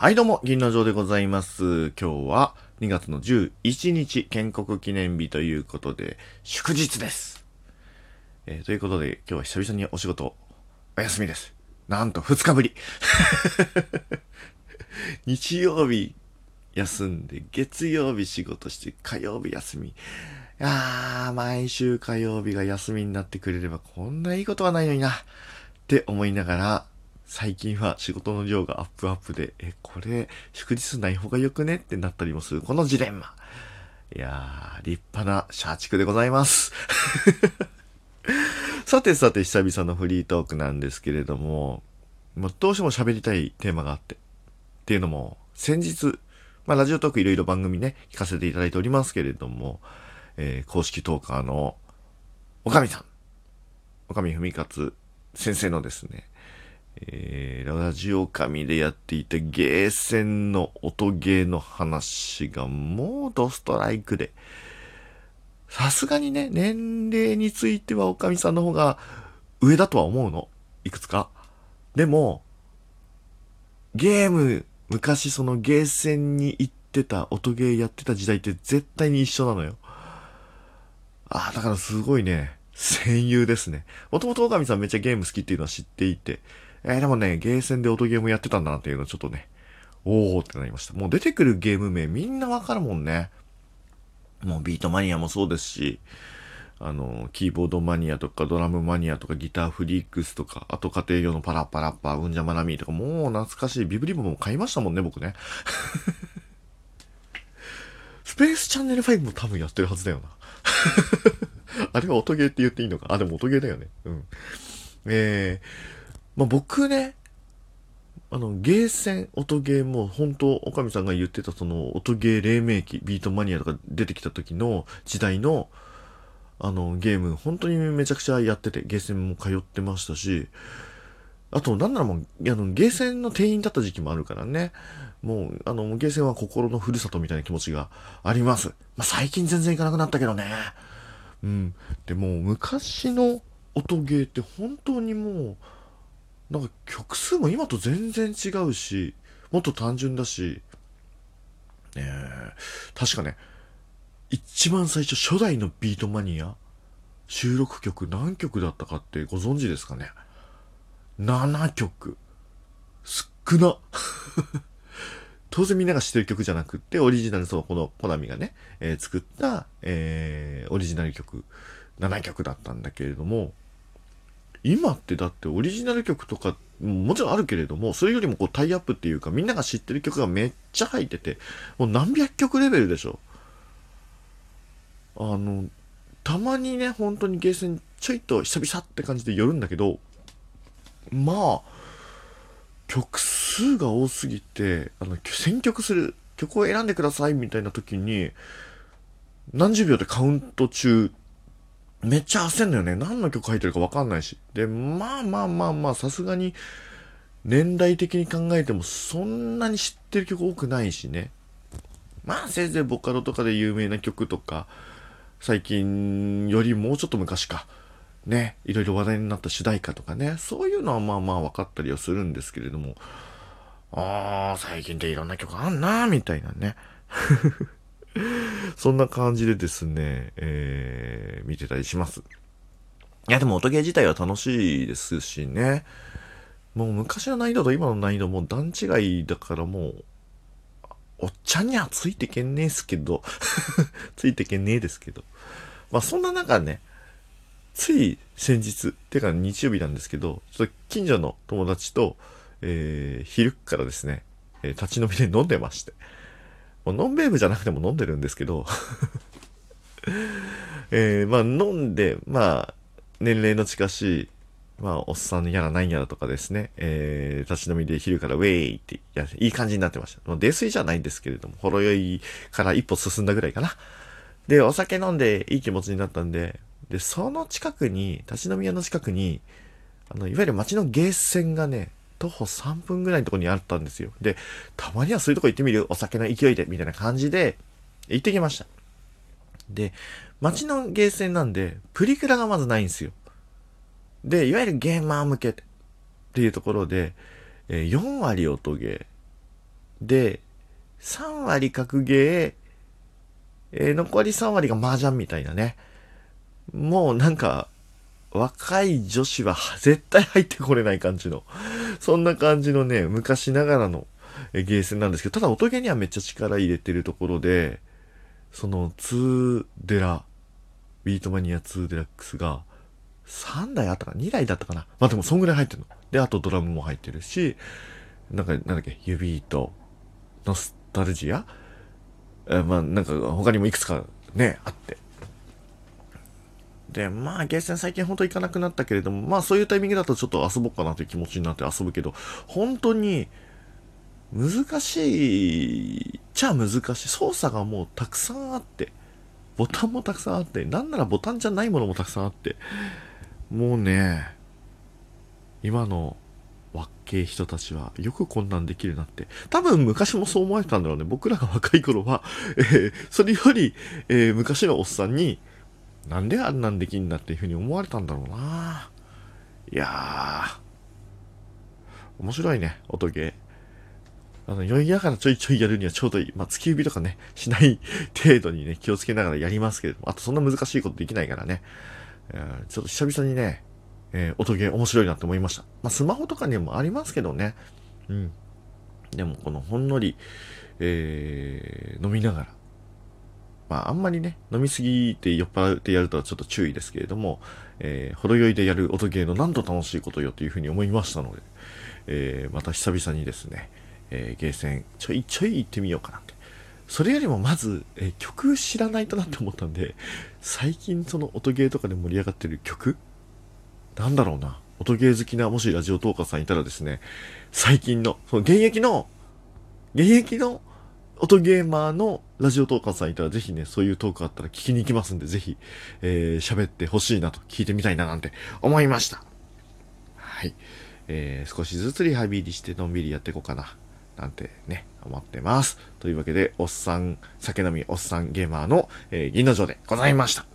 はい、どうも、銀の城でございます。今日は2月の11日、建国記念日ということで、祝日です。えーということで、今日は久々にお仕事、お休みです。なんと2日ぶり。日曜日休んで、月曜日仕事して、火曜日休み。いやー、毎週火曜日が休みになってくれればこんないいことはないのにな。って思いながら、最近は仕事の量がアップアップで、え、これ、祝日ない方がよくねってなったりもする、このジレンマ。いやー、立派な社畜でございます。さてさて、久々のフリートークなんですけれども、まあ、どうしても喋りたいテーマがあって。っていうのも、先日、まあ、ラジオトークいろいろ番組ね、聞かせていただいておりますけれども、えー公式トーカーの、おかみさん。おかみふみかつ先生のですね、えー、ラジオ神でやっていたゲーセンの音ゲーの話がもうドストライクで、さすがにね、年齢についてはおかみさんの方が上だとは思うの？いくつか？でも、ゲーム、昔そのゲーセンに行ってた、音ゲーやってた時代って絶対に一緒なのよ。ああ、だからすごいね、戦友ですね。もともとオカミさんめっちゃゲーム好きっていうのは知っていて、えーでもね、ゲーセンで音ゲームやってたんだなっていうのちょっとね、おーってなりました。もう出てくるゲーム名みんなわかるもんね。もうビートマニアもそうですし、あの、キーボードマニアとかドラムマニアとかギターフリークスとか、あと家庭用のパラッパラッパ、うんじゃまなみーとか、もう懐かしいビブリボも買いましたもんね、僕ね。スペースチャンネル5も多分やってるはずだよな。あれは音ゲーって言っていいのかあ、でも音ゲーだよね。うん。えー、まあ、僕ね、あの、ゲーセン、音ゲーも、本当おかみさんが言ってたその、音ゲー黎明期、ビートマニアとか出てきた時の時代の、あの、ゲーム、本当にめちゃくちゃやってて、ゲーセンも通ってましたし、あと、なんならもう、あの、ゲーセンの店員だった時期もあるからね。もう、あの、ゲーセンは心のふるさとみたいな気持ちがあります。まあ、最近全然行かなくなったけどね。うん。でも、昔の音ゲーって本当にもう、なんか曲数も今と全然違うし、もっと単純だし、ねえ、確かね、一番最初初代のビートマニア、収録曲何曲だったかってご存知ですかね ?7 曲。少な。当然みんなが知ってる曲じゃなくって、オリジナル、その、この、コナミがね、えー作った、えーオリジナル曲、7曲だったんだけれども、今ってだってオリジナル曲とか、もちろんあるけれども、それよりもこうタイアップっていうか、みんなが知ってる曲がめっちゃ入ってて、もう何百曲レベルでしょ。あの、たまにね、本当にゲーセンちょいと久々って感じで寄るんだけど、まあ、曲数が多すぎて、あの、選曲する、曲を選んでくださいみたいな時に、何十秒でカウント中、めっちゃ焦んのよね。何の曲入ってるかわかんないし。で、まあまあまあまあ、さすがに、年代的に考えてもそんなに知ってる曲多くないしね。まあせいぜいボカロとかで有名な曲とか、最近よりもうちょっと昔か。ね、いろいろ話題になった主題歌とかね、そういうのはまあまあ分かったりはするんですけれども、ああ、最近っていろんな曲あんなみたいなね。そんな感じでですね、えー、見てたりします。いや、でも音ゲー自体は楽しいですしね。もう昔の難易度と今の難易度も段違いだからもう、おっちゃんにはついてけんねえすけど、ついてけんねえですけど。まあそんな中ね、つい先日、てか日曜日なんですけど、ちょっと近所の友達と、えー、昼からですね、えー立ち飲みで飲んでまして。もうノンベーブじゃなくても飲んでるんですけど、えー、まあ飲んで、まあ、年齢の近しい、まあ、おっさんやらないやらとかですね、えー、立ち飲みで昼からウェイっていや、いい感じになってました。もう泥酔じゃないんですけれども、ほろ酔いから一歩進んだぐらいかな。で、お酒飲んでいい気持ちになったんで、で、その近くに、立ち飲み屋の近くに、あの、いわゆる街のゲーセンがね、徒歩3分ぐらいのとこにあったんですよ。で、たまにはそういうとこ行ってみる？お酒の勢いで、みたいな感じで、行ってきました。で、街のゲーセンなんで、プリクラがまずないんですよ。で、いわゆるゲーマー向けっていうところで、え4割音ゲー、で、3割格ゲー、えー、残り3割が麻雀みたいなね。もうなんか、若い女子は絶対入ってこれない感じの、そんな感じのね、昔ながらのゲーセンなんですけど、ただ音ゲーにはめっちゃ力入れてるところで、その2デラ、ビートマニア2デラックスが3台あったかな ?2 台だったかな？まあでもそんぐらい入ってるの。で、あとドラムも入ってるし、なんか、なんだっけ、指と、ノスタルジア？えまあなんか他にもいくつかね、あって。で、まあ、ゲーセン最近ほんと行かなくなったけれども、まあそういうタイミングだとちょっと遊ぼうかなという気持ちになって遊ぶけど、本当に、難しい、ちゃ難しい。操作がもうたくさんあって、ボタンもたくさんあって、なんならボタンじゃないものもたくさんあって、もうね、今の若い人たちはよくこんなんできるなって。多分昔もそう思われたんだろうね。僕らが若い頃は、えー、それより、えー、昔のおっさんに、なんであんなんできんだっていうふうに思われたんだろうな。いやー、面白いね、音ゲー。あの、酔いながらちょいちょいやるにはちょうどいい。まあ、突き指とかね、しない程度にね、気をつけながらやりますけれども、あとそんな難しいことできないからね。ちょっと久々にね、えー、音ゲー面白いなって思いました。まあ、スマホとかにもありますけどね。うん。でも、このほんのり、えー、飲みながら、まあ、あんまりね、飲みすぎて酔っ払ってやるとはちょっと注意ですけれども、えー、ほろ酔いでやる音ゲーのなんと楽しいことよというふうに思いましたので、えー、また久々にですね、えー、ゲーセンちょいちょい行ってみようかなって。それよりもまず、えー、曲知らないとなって思ったんで、最近その音ゲーとかで盛り上がってる曲なんだろうな。音ゲー好きな、もしラジオトーカーさんいたらですね、最近の、その現役の、現役の音ゲーマーのラジオトーカーさんいたらぜひね、そういうトークあったら聞きに行きますんで、ぜひ、えー、喋ってほしいなと、聞いてみたいななんて思いました。はい。えー、少しずつリハビリしてのんびりやっていこうかな。なんてね、思ってます。というわけで、おっさん、酒飲みおっさんゲーマーの、えー、銀の城でございました。